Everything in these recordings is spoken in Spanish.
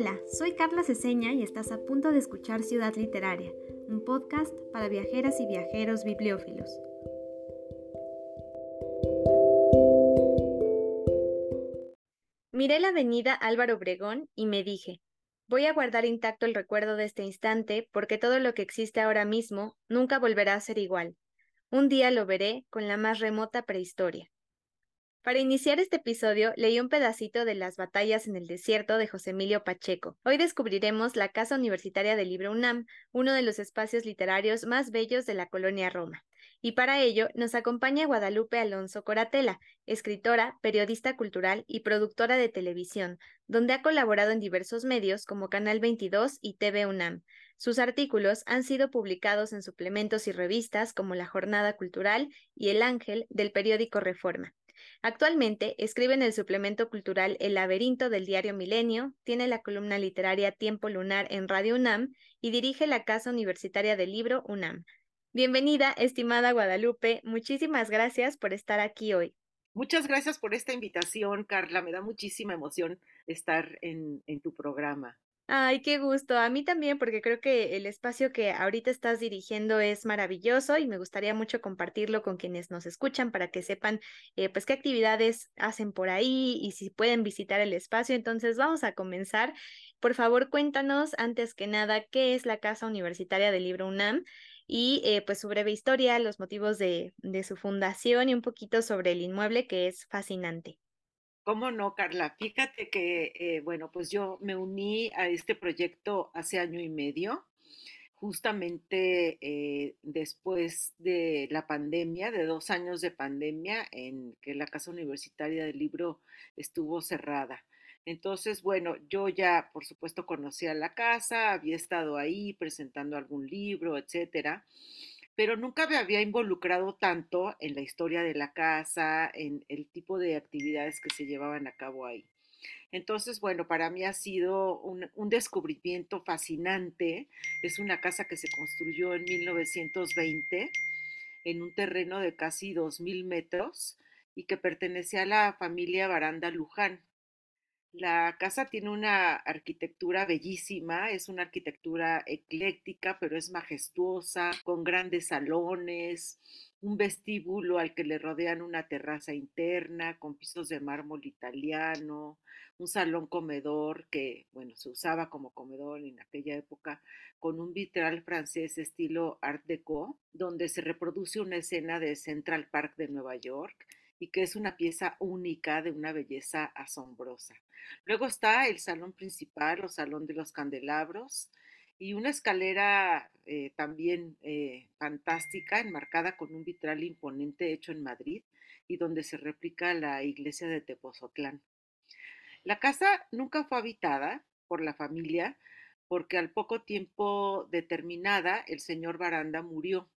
Hola, soy Carla Ceseña y estás a punto de escuchar Ciudad Literaria, un podcast para viajeras y viajeros bibliófilos. Miré la avenida Álvaro Obregón y me dije, voy a guardar intacto el recuerdo de este instante porque todo lo que existe ahora mismo nunca volverá a ser igual. Un día lo veré con la más remota prehistoria. Para iniciar este episodio, leí un pedacito de Las batallas en el desierto de José Emilio Pacheco. Hoy descubriremos la Casa Universitaria del Libro UNAM, uno de los espacios literarios más bellos de la colonia Roma. Y para ello nos acompaña Guadalupe Alonso Coratela, escritora, periodista cultural y productora de televisión, donde ha colaborado en diversos medios como Canal 22 y TV UNAM. Sus artículos han sido publicados en suplementos y revistas como La Jornada Cultural y El Ángel del periódico Reforma. Actualmente escribe en el suplemento cultural El laberinto del diario Milenio, tiene la columna literaria Tiempo Lunar en Radio UNAM y dirige la Casa Universitaria del Libro UNAM. Bienvenida, estimada Guadalupe. Muchísimas gracias por estar aquí hoy. Muchas gracias por esta invitación, Carla. Me da muchísima emoción estar en, en tu programa. Ay, qué gusto. A mí también, porque creo que el espacio que ahorita estás dirigiendo es maravilloso y me gustaría mucho compartirlo con quienes nos escuchan para que sepan, eh, pues, qué actividades hacen por ahí y si pueden visitar el espacio. Entonces, vamos a comenzar. Por favor, cuéntanos, antes que nada, qué es la Casa Universitaria del Libro UNAM y, eh, pues, su breve historia, los motivos de, de su fundación y un poquito sobre el inmueble que es fascinante. ¿Cómo no, Carla? Fíjate que, eh, bueno, pues yo me uní a este proyecto hace año y medio, justamente eh, después de la pandemia, de dos años de pandemia, en que la Casa Universitaria del Libro estuvo cerrada. Entonces, bueno, yo ya, por supuesto, conocía la casa, había estado ahí presentando algún libro, etcétera pero nunca me había involucrado tanto en la historia de la casa, en el tipo de actividades que se llevaban a cabo ahí. Entonces, bueno, para mí ha sido un, descubrimiento fascinante. Es una casa que se construyó en 1920 en un terreno de casi 2.000 metros y que pertenece a la familia Baranda Luján. La casa tiene una arquitectura bellísima, es una arquitectura ecléctica, pero es majestuosa, con grandes salones, un vestíbulo al que le rodean una terraza interna con pisos de mármol italiano, un salón comedor que, bueno, se usaba como comedor en aquella época, con un vitral francés estilo Art Deco, donde se reproduce una escena de Central Park de Nueva York y que es una pieza única de una belleza asombrosa. Luego está el salón principal o salón de los candelabros y una escalera eh, también eh, fantástica, enmarcada con un vitral imponente hecho en Madrid y donde se replica la iglesia de Tepozotlán. La casa nunca fue habitada por la familia porque al poco tiempo determinada el señor Baranda murió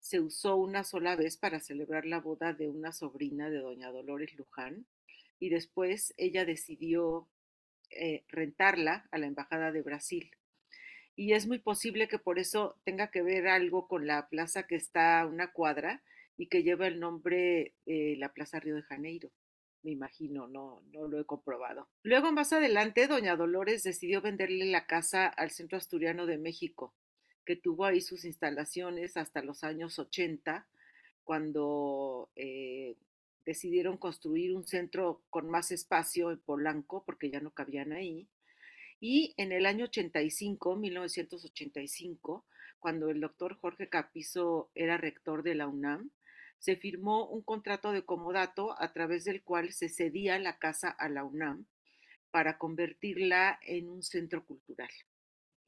se usó una sola vez para celebrar la boda de una sobrina de doña Dolores Luján y después ella decidió eh, rentarla a la Embajada de Brasil. Y es muy posible que por eso tenga que ver algo con la plaza que está a una cuadra y que lleva el nombre de la Plaza Río de Janeiro. Me imagino, no, no lo he comprobado. Luego, más adelante, doña Dolores decidió venderle la casa al Centro Asturiano de México que tuvo ahí sus instalaciones hasta los años 80, cuando eh, decidieron construir un centro con más espacio en Polanco, porque ya no cabían ahí. Y en el año 85, 1985, cuando el doctor Jorge Capizo era rector de la UNAM, se firmó un contrato de comodato a través del cual se cedía la casa a la UNAM para convertirla en un centro cultural.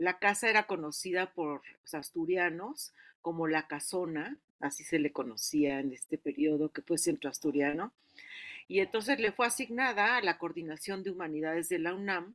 La casa era conocida por los asturianos como la casona, así se le conocía en este periodo que fue centro asturiano, y entonces le fue asignada a la coordinación de humanidades de la UNAM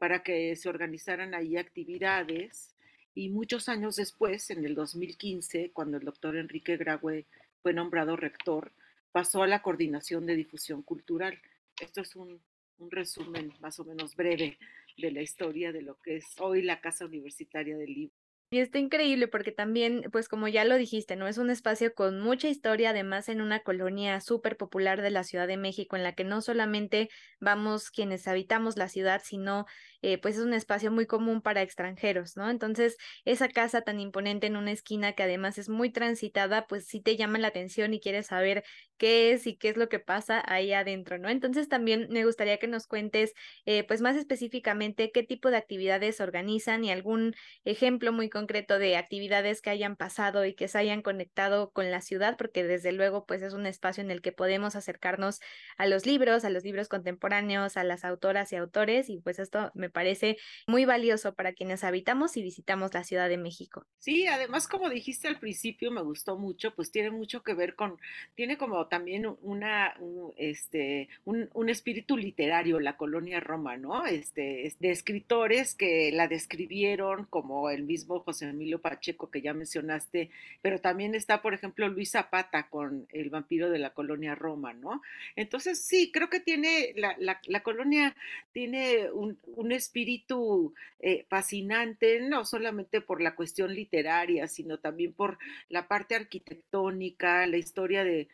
para que se organizaran ahí actividades y muchos años después, en el 2015, cuando el doctor Enrique Graue fue nombrado rector, pasó a la coordinación de difusión cultural. Esto es un, un resumen más o menos breve de la historia de lo que es hoy la Casa Universitaria del Libro. Y está increíble porque también, pues como ya lo dijiste, ¿no? Es un espacio con mucha historia, además en una colonia súper popular de la Ciudad de México, en la que no solamente vamos quienes habitamos la ciudad, sino eh, pues es un espacio muy común para extranjeros, ¿no? Entonces, esa casa tan imponente en una esquina que además es muy transitada, pues sí te llama la atención y quieres saber qué es y qué es lo que pasa ahí adentro, ¿no? Entonces, también me gustaría que nos cuentes, eh, pues más específicamente, qué tipo de actividades organizan y algún ejemplo muy concreto de actividades que hayan pasado y que se hayan conectado con la ciudad, porque desde luego, pues es un espacio en el que podemos acercarnos a los libros, a los libros contemporáneos, a las autoras y autores, y pues esto me parece muy valioso para quienes habitamos y visitamos la Ciudad de México. Sí, además, como dijiste al principio, me gustó mucho, pues tiene mucho que ver con, tiene como también una, un, este, un, un espíritu literario, la colonia Roma, ¿no? Este, de escritores que la describieron como el mismo José Emilio Pacheco que ya mencionaste, pero también está, por ejemplo, Luis Zapata con El vampiro de la colonia Roma, ¿no? Entonces, sí, creo que tiene, la, la, la colonia tiene un, un espíritu eh, fascinante, no solamente por la cuestión literaria, sino también por la parte arquitectónica, la historia de,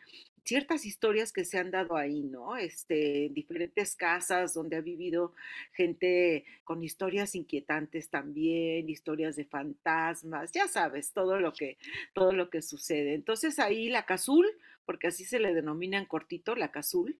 ciertas historias que se han dado ahí, ¿no? Este, diferentes casas donde ha vivido gente con historias inquietantes también, historias de fantasmas, ya sabes, todo lo que, todo lo que sucede. Entonces ahí la Cazul, porque así se le denomina en cortito, la Cazul,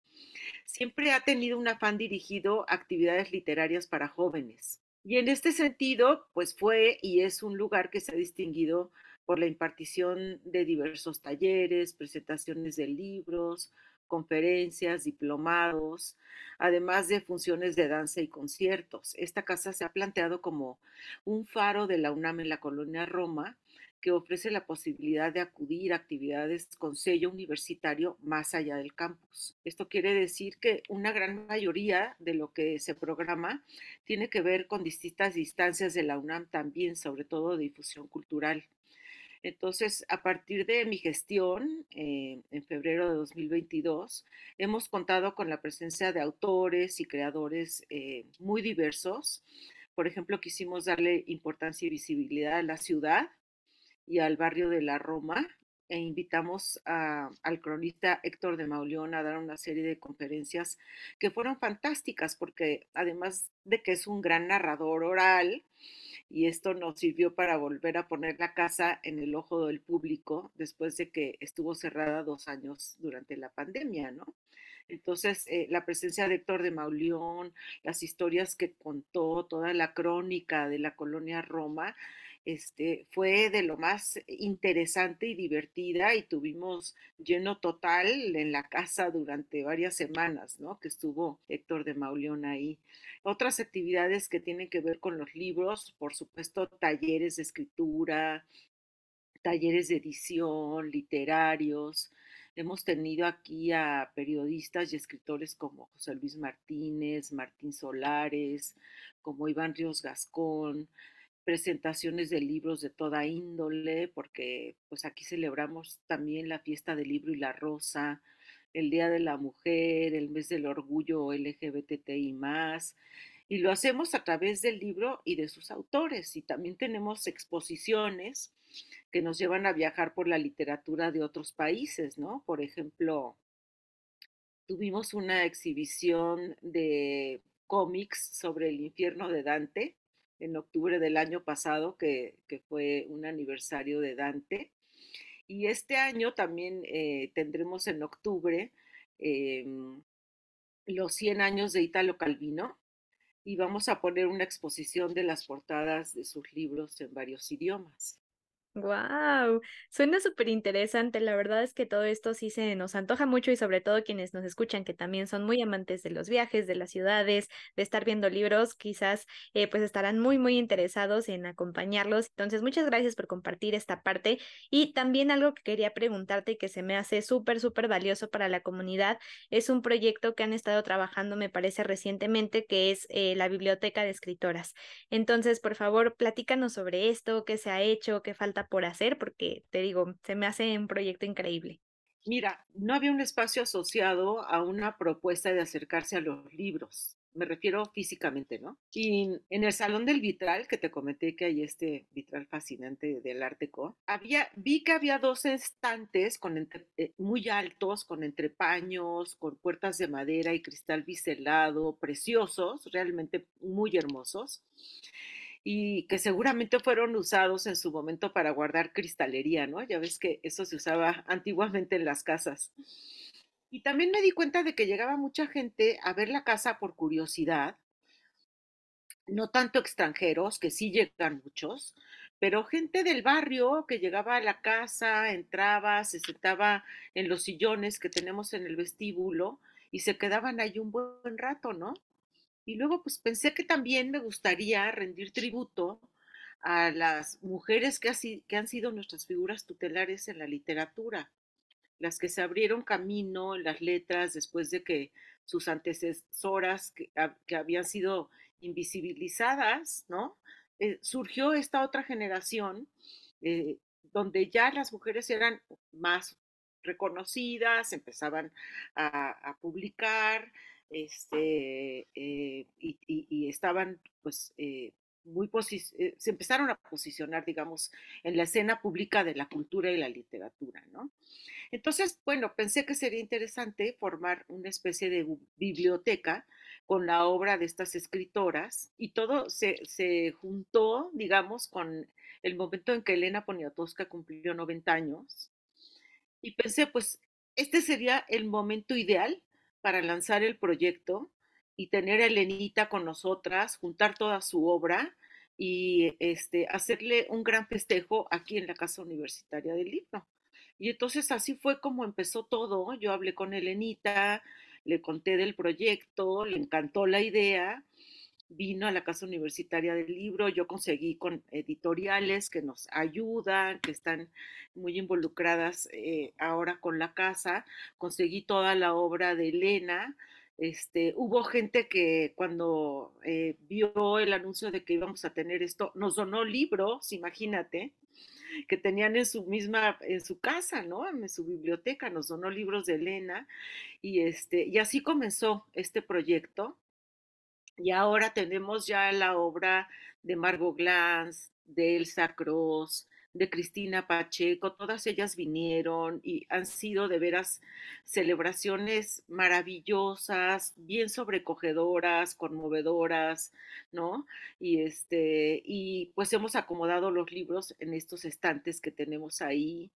siempre ha tenido un afán dirigido a actividades literarias para jóvenes. Y en este sentido, pues fue y es un lugar que se ha distinguido por la impartición de diversos talleres, presentaciones de libros, conferencias, diplomados, además de funciones de danza y conciertos. Esta casa se ha planteado como un faro de la UNAM en la colonia Roma, que ofrece la posibilidad de acudir a actividades con sello universitario más allá del campus. Esto quiere decir que una gran mayoría de lo que se programa tiene que ver con distintas distancias de la UNAM también, sobre todo de difusión cultural. Entonces, a partir de mi gestión, eh, en febrero de 2022, hemos contado con la presencia de autores y creadores eh, muy diversos. Por ejemplo, quisimos darle importancia y visibilidad a la ciudad y al barrio de la Roma e invitamos al cronista Héctor de Mauleón a dar una serie de conferencias que fueron fantásticas porque además de que es un gran narrador oral, y esto nos sirvió para volver a poner la casa en el ojo del público después de que estuvo cerrada dos años durante la pandemia, ¿no? Entonces, eh, la presencia de Héctor de Mauleón, las historias que contó, toda la crónica de la colonia Roma, este, fue de lo más interesante y divertida y tuvimos lleno total en la casa durante varias semanas, ¿no? Que estuvo Héctor de Mauleón ahí. Otras actividades que tienen que ver con los libros, por supuesto, talleres de escritura, talleres de edición, literarios. Hemos tenido aquí a periodistas y escritores como José Luis Martínez, Martín Solares, como Iván Ríos Gascón, presentaciones de libros de toda índole, porque pues aquí celebramos también la fiesta del libro y la rosa, el Día de la Mujer, el mes del orgullo LGBTI más, y lo hacemos a través del libro y de sus autores. Y también tenemos exposiciones que nos llevan a viajar por la literatura de otros países, ¿no? Por ejemplo, tuvimos una exhibición de cómics sobre el infierno de Dante en octubre del año pasado, que, fue un aniversario de Dante. Y este año también eh, tendremos en octubre eh, los 100 años de Italo Calvino y vamos a poner una exposición de las portadas de sus libros en varios idiomas. Wow, suena súper interesante. La verdad es que todo esto sí se nos antoja mucho y sobre todo quienes nos escuchan que también son muy amantes de los viajes, de las ciudades, de estar viendo libros, quizás eh, pues estarán muy muy interesados en acompañarlos. Entonces, muchas gracias por compartir esta parte y también algo que quería preguntarte y que se me hace súper súper valioso para la comunidad es un proyecto que han estado trabajando, me parece recientemente, que es eh, la biblioteca de escritoras. Entonces, por favor, platícanos sobre esto, qué se ha hecho, qué falta por hacer, porque te digo, se me hace un proyecto increíble. Mira, no había un espacio asociado a una propuesta de acercarse a los libros. me refiero físicamente, ¿no? Y en el Salón del Vitral, que te comenté que hay este vitral fascinante del Arte Co, había, vi que había dos estantes con eh, muy altos, con entrepaños, con puertas de madera y cristal biselado, preciosos, realmente muy hermosos y que seguramente fueron usados en su momento para guardar cristalería, ¿no? Ya ves que eso se usaba antiguamente en las casas. Y también me di cuenta de que llegaba mucha gente a ver la casa por curiosidad, no tanto extranjeros, que sí llegan muchos, pero gente del barrio que llegaba a la casa, entraba, se sentaba en los sillones que tenemos en el vestíbulo y se quedaban ahí un buen rato, ¿no? Y luego pues pensé que también me gustaría rendir tributo a las mujeres que, que han sido nuestras figuras tutelares en la literatura, las que se abrieron camino en las letras después de que sus antecesoras que, habían sido invisibilizadas, ¿no? Eh, surgió esta otra generación eh, donde ya las mujeres eran más reconocidas, empezaban a publicar, este, eh, y, estaban pues eh, muy eh, se empezaron a posicionar, digamos, en la escena pública de la cultura y la literatura, ¿no? Entonces, bueno, pensé que sería interesante formar una especie de biblioteca con la obra de estas escritoras y todo se, se juntó, digamos, con el momento en que Elena Poniatowska cumplió 90 años y pensé, pues, este sería el momento ideal para lanzar el proyecto y tener a Elenita con nosotras, juntar toda su obra y este, hacerle un gran festejo aquí en la Casa Universitaria del Libro. Y entonces así fue como empezó todo. Yo hablé con Elenita, le conté del proyecto, le encantó la idea, vino a la Casa Universitaria del Libro, yo conseguí con editoriales que nos ayudan, que están muy involucradas eh, ahora con la casa, conseguí toda la obra de Elena. Este, hubo gente que cuando eh, vio el anuncio de que íbamos a tener esto, nos donó libros, imagínate, que tenían en su misma, en su casa, ¿no? En su biblioteca, nos donó libros de Elena y este, y así comenzó este proyecto. Y ahora tenemos ya la obra de Margot Glantz, de Elsa Cross, de Cristina Pacheco, todas ellas vinieron y han sido de veras celebraciones maravillosas, bien sobrecogedoras, conmovedoras, ¿no? Y este, y pues hemos acomodado los libros en estos estantes que tenemos ahí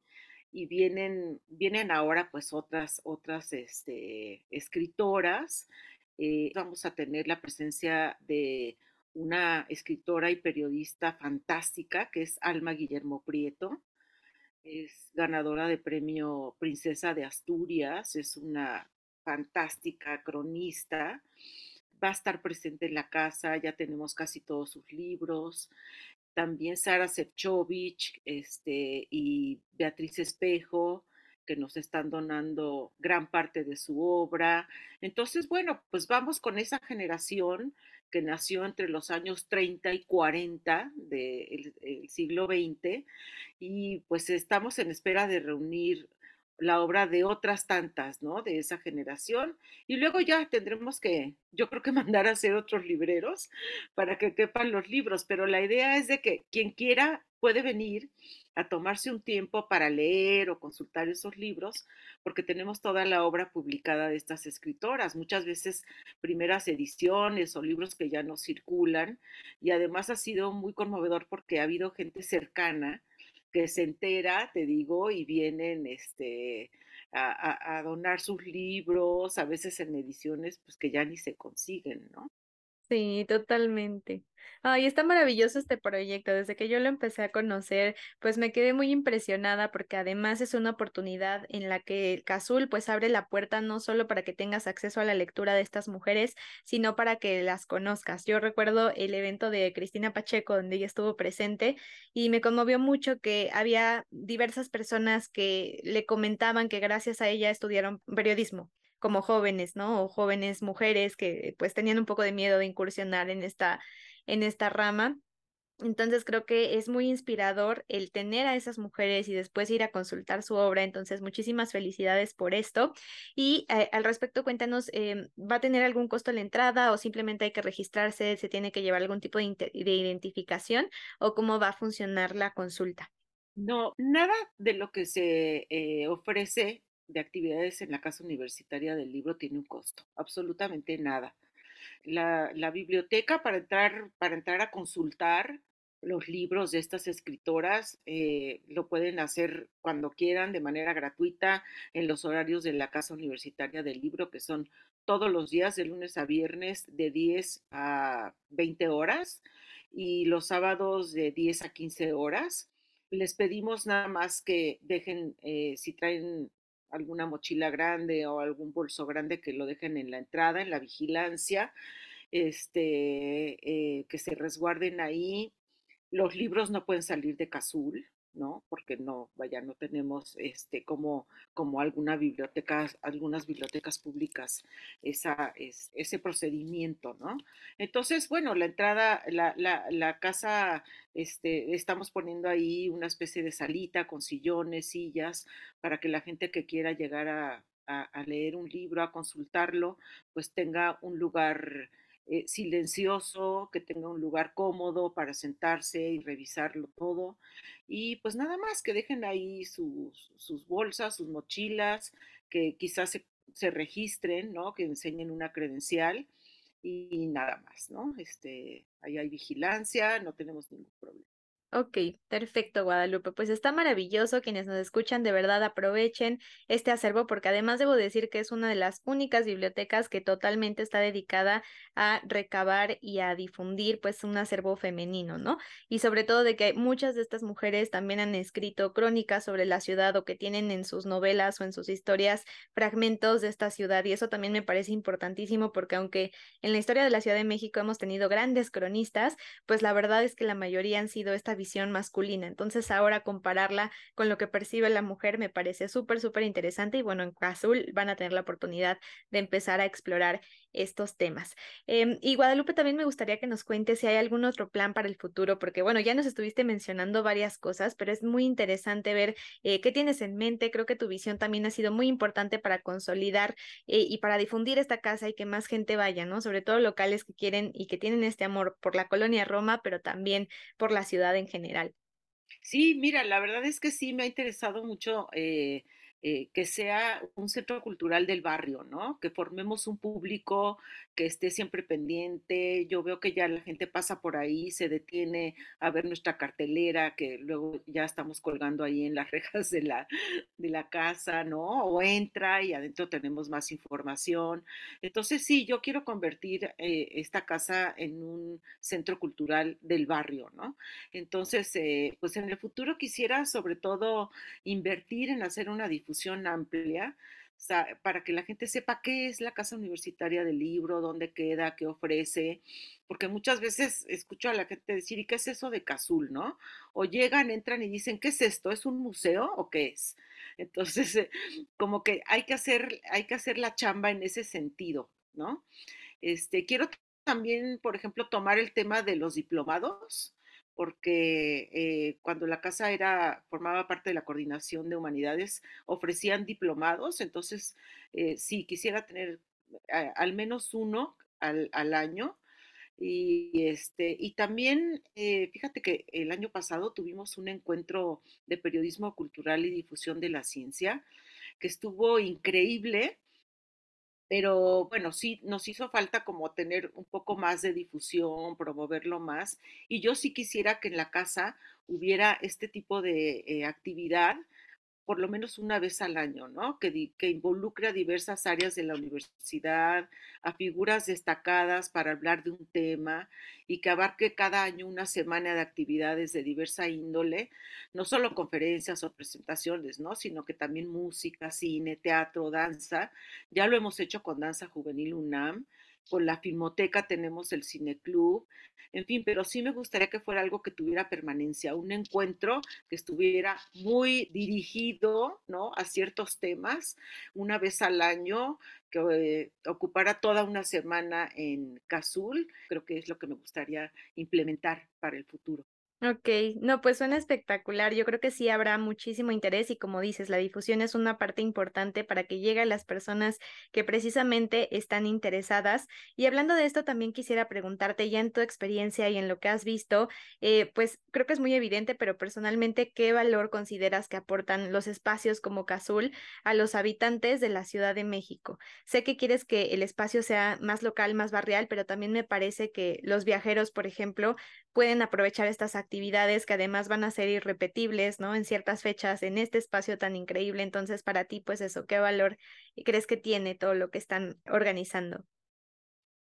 y vienen, vienen ahora pues otras, otras este, escritoras. Eh, vamos a tener la presencia de una escritora y periodista fantástica que es Alma Guillermo Prieto. Es ganadora de premio Princesa de Asturias, es una fantástica cronista. Va a estar presente en la casa, ya tenemos casi todos sus libros. También Sara Sefcovic este, y Beatriz Espejo, que nos están donando gran parte de su obra. Entonces, bueno, pues vamos con esa generación que nació entre los años 30 y 40 del siglo XX y pues estamos en espera de reunir la obra de otras tantas, ¿no? De esa generación. Y luego ya tendremos que, yo creo que mandar a hacer otros libreros para que quepan los libros, pero la idea es de que quien quiera puede venir a tomarse un tiempo para leer o consultar esos libros, porque tenemos toda la obra publicada de estas escritoras, muchas veces primeras ediciones o libros que ya no circulan, y además ha sido muy conmovedor porque ha habido gente cercana que se entera, te digo, y vienen este, a, donar sus libros, a veces en ediciones pues que ya ni se consiguen, ¿no? Sí, totalmente. Ay, está maravilloso este proyecto. Desde que yo lo empecé a conocer, pues me quedé muy impresionada porque además es una oportunidad en la que Cazul pues abre la puerta no solo para que tengas acceso a la lectura de estas mujeres, sino para que las conozcas. Yo recuerdo el evento de Cristina Pacheco donde ella estuvo presente y me conmovió mucho que había diversas personas que le comentaban que gracias a ella estudiaron periodismo como jóvenes, ¿no? O jóvenes mujeres que pues tenían un poco de miedo de incursionar en esta, en esta rama. Entonces creo que es muy inspirador el tener a esas mujeres y después ir a consultar su obra. Entonces muchísimas felicidades por esto. Y eh, al respecto, cuéntanos, eh, ¿va a tener algún costo la entrada o simplemente hay que registrarse? ¿Se tiene que llevar algún tipo de, de identificación o cómo va a funcionar la consulta? No, nada de lo que se eh, ofrece de actividades en la Casa Universitaria del Libro tiene un costo, absolutamente nada. La, la biblioteca para entrar, para entrar a consultar los libros de estas escritoras eh, lo pueden hacer cuando quieran de manera gratuita en los horarios de la Casa Universitaria del Libro, que son todos los días de lunes a viernes de 10 a 20 horas y los sábados de 10 a 15 horas. Les pedimos nada más que dejen, eh, si traen alguna mochila grande o algún bolso grande, que lo dejen en la entrada, en la vigilancia, este, eh, que se resguarden ahí. Los libros no pueden salir de Cazul, ¿no? Porque no, vaya, no tenemos este como, como alguna biblioteca, algunas bibliotecas públicas esa, es, ese procedimiento, ¿no? Entonces, bueno, la entrada, la, la, la, casa, este, estamos poniendo ahí una especie de salita con sillones, sillas, para que la gente que quiera llegar a, a, a leer un libro, a consultarlo, pues tenga un lugar eh, silencioso, que tenga un lugar cómodo para sentarse y revisarlo todo. Y pues nada más, que dejen ahí sus, bolsas, sus mochilas, que quizás se, se, registren, ¿no? Que enseñen una credencial y nada más, ¿no? Este, ahí hay vigilancia, no tenemos ningún problema. Ok, perfecto, Guadalupe. Pues está maravilloso. Quienes nos escuchan, de verdad aprovechen este acervo porque además debo decir que es una de las únicas bibliotecas que totalmente está dedicada a recabar y a difundir pues un acervo femenino, ¿no? Y sobre todo de que muchas de estas mujeres también han escrito crónicas sobre la ciudad o que tienen en sus novelas o en sus historias fragmentos de esta ciudad y eso también me parece importantísimo porque aunque en la historia de la Ciudad de México hemos tenido grandes cronistas, pues la verdad es que la mayoría han sido esta visión masculina. Entonces ahora compararla con lo que percibe la mujer me parece súper, súper interesante y bueno, en Azul van a tener la oportunidad de empezar a explorar estos temas. Eh, y Guadalupe, también me gustaría que nos cuentes si hay algún otro plan para el futuro, porque bueno, ya nos estuviste mencionando varias cosas, pero es muy interesante ver eh, qué tienes en mente. Creo que tu visión también ha sido muy importante para consolidar eh, y para difundir esta casa y que más gente vaya, ¿no? Sobre todo locales que quieren y que tienen este amor por la colonia Roma, pero también por la ciudad en general. Sí, mira, la verdad es que sí me ha interesado mucho eh, eh, que sea un centro cultural del barrio, ¿no? Que formemos un público que esté siempre pendiente. Yo veo que ya la gente pasa por ahí, se detiene a ver nuestra cartelera, que luego ya estamos colgando ahí en las rejas de la, de la casa, ¿no? O entra y adentro tenemos más información. Entonces, sí, yo quiero convertir eh, esta casa en un centro cultural del barrio, ¿no? Entonces, eh, pues en el futuro quisiera sobre todo invertir en hacer una difusión amplia para que la gente sepa qué es la Casa Universitaria del Libro, dónde queda, qué ofrece, porque muchas veces escucho a la gente decir, ¿y qué es eso de Cazul, no? O llegan, entran y dicen, ¿qué es esto? ¿Es un museo o qué es? Entonces, eh, como que hay que hacer, hay que hacer la chamba en ese sentido, ¿no? Este, quiero también, por ejemplo, tomar el tema de los diplomados, porque eh, cuando la casa era, formaba parte de la coordinación de humanidades, ofrecían diplomados, entonces eh, sí, quisiera tener eh, al menos uno al, al, año. Y, este, y también, eh, fíjate que el año pasado tuvimos un encuentro de periodismo cultural y difusión de la ciencia que estuvo increíble pero bueno, sí nos hizo falta como tener un poco más de difusión, promoverlo más. Y yo sí quisiera que en la casa hubiera este tipo de eh, actividad por lo menos una vez al año, ¿no? Que, involucre a diversas áreas de la universidad, a figuras destacadas para hablar de un tema y que abarque cada año una semana de actividades de diversa índole, no solo conferencias o presentaciones, ¿no? Sino que también música, cine, teatro, danza. Ya lo hemos hecho con Danza Juvenil UNAM con la Filmoteca tenemos el Cineclub, en fin, pero sí me gustaría que fuera algo que tuviera permanencia, un encuentro que estuviera muy dirigido, ¿no? A ciertos temas, una vez al año, que ocupara toda una semana en Cazul, creo que es lo que me gustaría implementar para el futuro. Ok, no, pues suena espectacular. Yo creo que sí habrá muchísimo interés y como dices, la difusión es una parte importante para que llegue a las personas que precisamente están interesadas. Y hablando de esto, también quisiera preguntarte ya en tu experiencia y en lo que has visto, eh, pues creo que es muy evidente, pero personalmente, ¿qué valor consideras que aportan los espacios como Cazul a los habitantes de la Ciudad de México? Sé que quieres que el espacio sea más local, más barrial, pero también me parece que los viajeros, por ejemplo, pueden aprovechar estas actividades que además van a ser irrepetibles, ¿no? En ciertas fechas, en este espacio tan increíble. Entonces, para ti, pues eso, ¿qué valor crees que tiene todo lo que están organizando?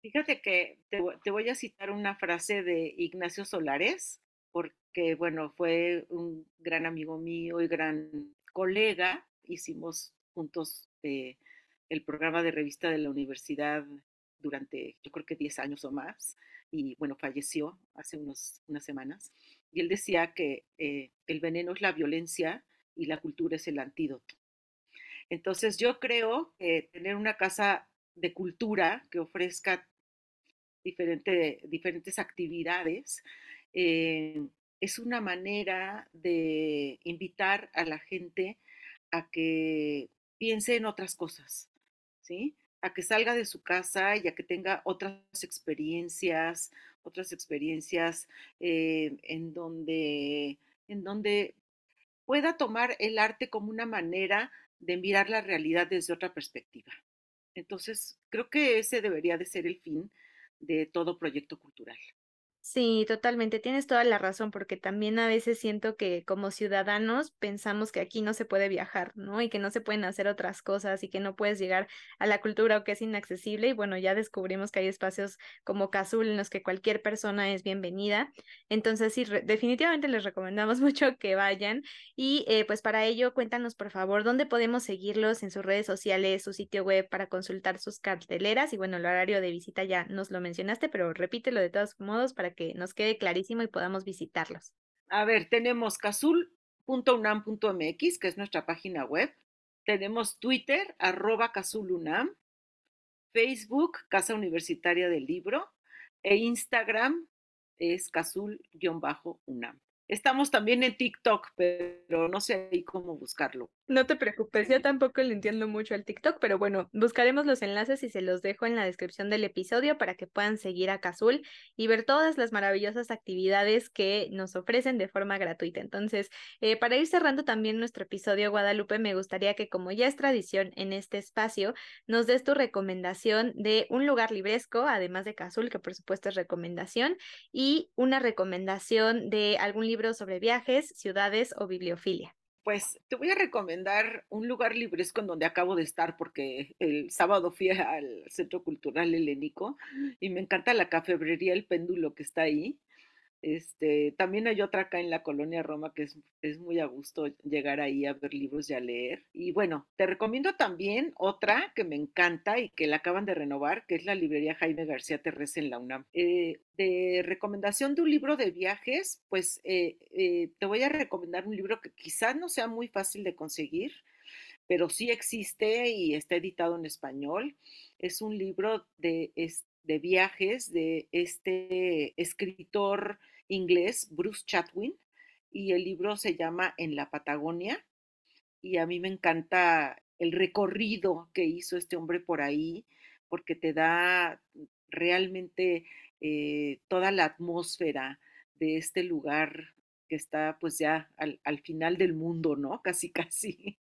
Fíjate que te, voy a citar una frase de Ignacio Solares, porque, bueno, fue un gran amigo mío y gran colega. Hicimos juntos eh, el programa de revista de la universidad durante, yo creo que 10 años o más y bueno, falleció hace unos, unas semanas. Y él decía que eh, el veneno es la violencia y la cultura es el antídoto. Entonces yo creo que tener una casa de cultura que ofrezca diferente, diferentes actividades eh, es una manera de invitar a la gente a que piense en otras cosas, ¿sí? A que salga de su casa y a que tenga otras experiencias, otras experiencias eh, en, donde, en donde pueda tomar el arte como una manera de mirar la realidad desde otra perspectiva. Entonces, creo que ese debería de ser el fin de todo proyecto cultural. Sí, totalmente, tienes toda la razón, porque también a veces siento que como ciudadanos pensamos que aquí no se puede viajar, ¿no? Y que no se pueden hacer otras cosas y que no puedes llegar a la cultura o que es inaccesible. Y bueno, ya descubrimos que hay espacios como Cazul en los que cualquier persona es bienvenida. Entonces, sí, definitivamente les recomendamos mucho que vayan. Y eh, pues para ello, cuéntanos por favor dónde podemos seguirlos en sus redes sociales, su sitio web para consultar sus carteleras. Y bueno, el horario de visita ya nos lo mencionaste, pero repítelo de todos modos para que nos quede clarísimo y podamos visitarlos. A ver, tenemos casul.unam.mx, que es nuestra página web. Tenemos Twitter, arroba casulunam, Facebook, Casa Universitaria del Libro, e Instagram es casul-unam. Estamos también en TikTok, pero no sé ahí cómo buscarlo. No te preocupes, yo tampoco le entiendo mucho al TikTok, pero bueno, buscaremos los enlaces y se los dejo en la descripción del episodio para que puedan seguir a Cazul y ver todas las maravillosas actividades que nos ofrecen de forma gratuita. Entonces, eh, para ir cerrando también nuestro episodio, Guadalupe, me gustaría que como ya es tradición en este espacio, nos des tu recomendación de un lugar libresco, además de Cazul, que por supuesto es recomendación, y una recomendación de algún libro sobre viajes, ciudades o bibliofilia. Pues te voy a recomendar un lugar libresco en donde acabo de estar porque el sábado fui al Centro Cultural Helénico y me encanta la cafebrería El Péndulo que está ahí. Este, también hay otra acá en la colonia Roma que es, muy a gusto llegar ahí a ver libros y a leer. Y bueno, te recomiendo también otra que me encanta y que la acaban de renovar, que es la librería Jaime García Terres en la UNAM. Eh, de recomendación de un libro de viajes, pues eh, eh, te voy a recomendar un libro que quizás no sea muy fácil de conseguir, pero sí existe y está editado en español. Es un libro de, de viajes de este escritor inglés, Bruce Chatwin, y el libro se llama En la Patagonia, y a mí me encanta el recorrido que hizo este hombre por ahí, porque te da realmente eh, toda la atmósfera de este lugar que está pues ya al, al final del mundo, ¿no? Casi, casi.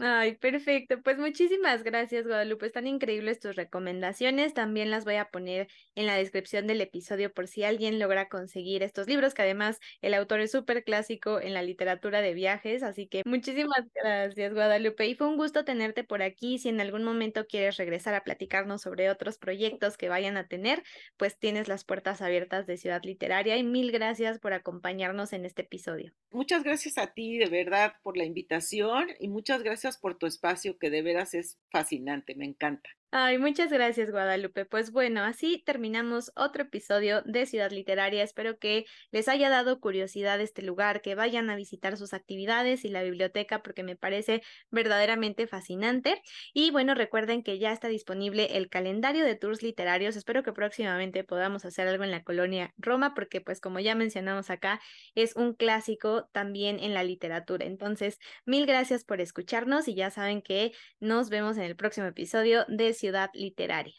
Ay, perfecto. Pues muchísimas gracias, Guadalupe. Están increíbles tus recomendaciones. También las voy a poner en la descripción del episodio por si alguien logra conseguir estos libros, que además el autor es súper clásico en la literatura de viajes. Así que muchísimas gracias, Guadalupe. Y fue un gusto tenerte por aquí. Si en algún momento quieres regresar a platicarnos sobre otros proyectos que vayan a tener, pues tienes las puertas abiertas de Ciudad Literaria. Y mil gracias por acompañarnos en este episodio. Muchas gracias a ti, de verdad, por la invitación y muchas gracias por tu espacio que de veras es fascinante, me encanta. Ay, muchas gracias, Guadalupe. Pues bueno, así terminamos otro episodio de Ciudad Literaria. Espero que les haya dado curiosidad este lugar, que vayan a visitar sus actividades y la biblioteca porque me parece verdaderamente fascinante. Y bueno, recuerden que ya está disponible el calendario de tours literarios. Espero que próximamente podamos hacer algo en la colonia Roma porque pues como ya mencionamos acá, es un clásico también en la literatura. Entonces, mil gracias por escucharnos y ya saben que nos vemos en el próximo episodio de ciudad literaria.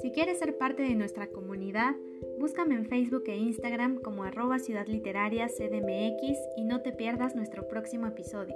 Si quieres ser parte de nuestra comunidad, búscame en Facebook e Instagram como arroba Ciudad Literaria CDMX y no te pierdas nuestro próximo episodio.